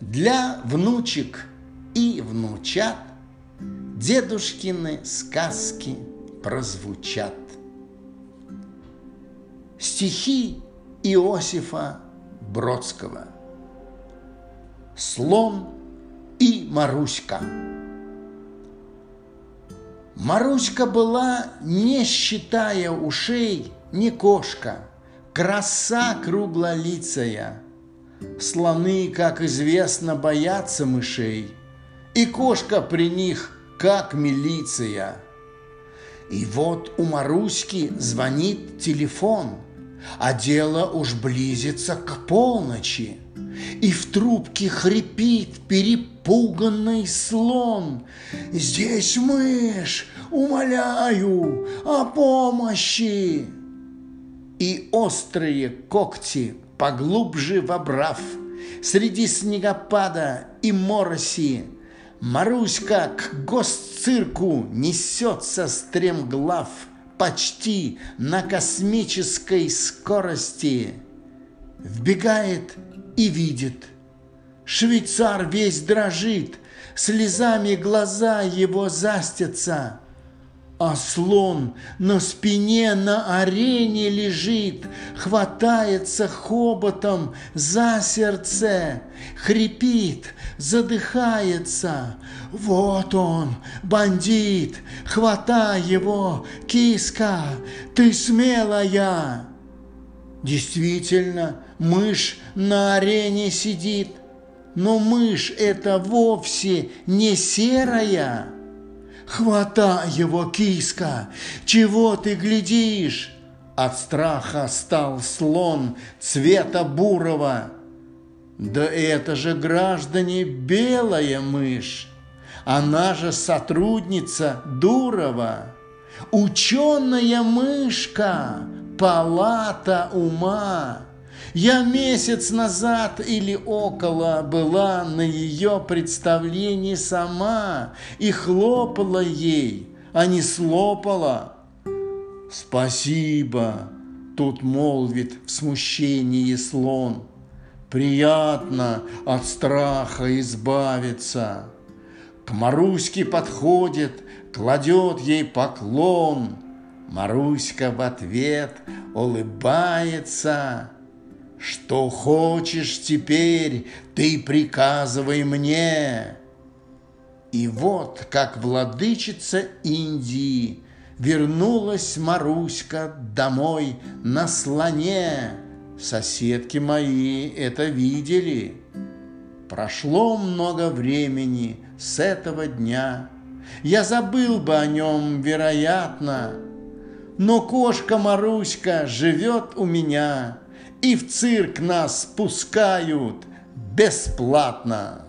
Для внучек и внучат Дедушкины сказки прозвучат. Стихи Иосифа Бродского Слон и Маруська Маруська была, не считая ушей, не кошка, краса круглолицая. Слоны, как известно, боятся мышей, и кошка при них, как милиция. И вот у Маруськи звонит телефон, а дело уж близится к полночи. И в трубке хрипит перепуганный слон. «Здесь мышь! Умоляю о помощи!» И острые когти, поглубже вобрав, Среди снегопада и мороси, Маруська к госцирку несется стремглав, Почти на космической скорости. Вбегает и видит. Швейцар весь дрожит, слезами глаза его застятся. А слон на спине на арене лежит, хватается хоботом за сердце, хрипит, задыхается. Вот он, бандит, хватай его, киска, ты смелая. Действительно, мышь на арене сидит, но мышь это вовсе не серая. Хватай его, киска! Чего ты глядишь? От страха стал слон цвета бурого. Да это же, граждане, белая мышь. Она же сотрудница Дурова. Ученая мышка, палата ума. Я месяц назад или около была на ее представлении сама и хлопала ей, а не слопала. Спасибо, тут молвит в смущении слон. Приятно от страха избавиться. К Маруське подходит, кладет ей поклон. Маруська в ответ улыбается – что хочешь теперь, ты приказывай мне. И вот, как владычица Индии, Вернулась Маруська домой на слоне. Соседки мои это видели. Прошло много времени с этого дня. Я забыл бы о нем, вероятно, но кошка Маруська живет у меня – и в цирк нас пускают бесплатно.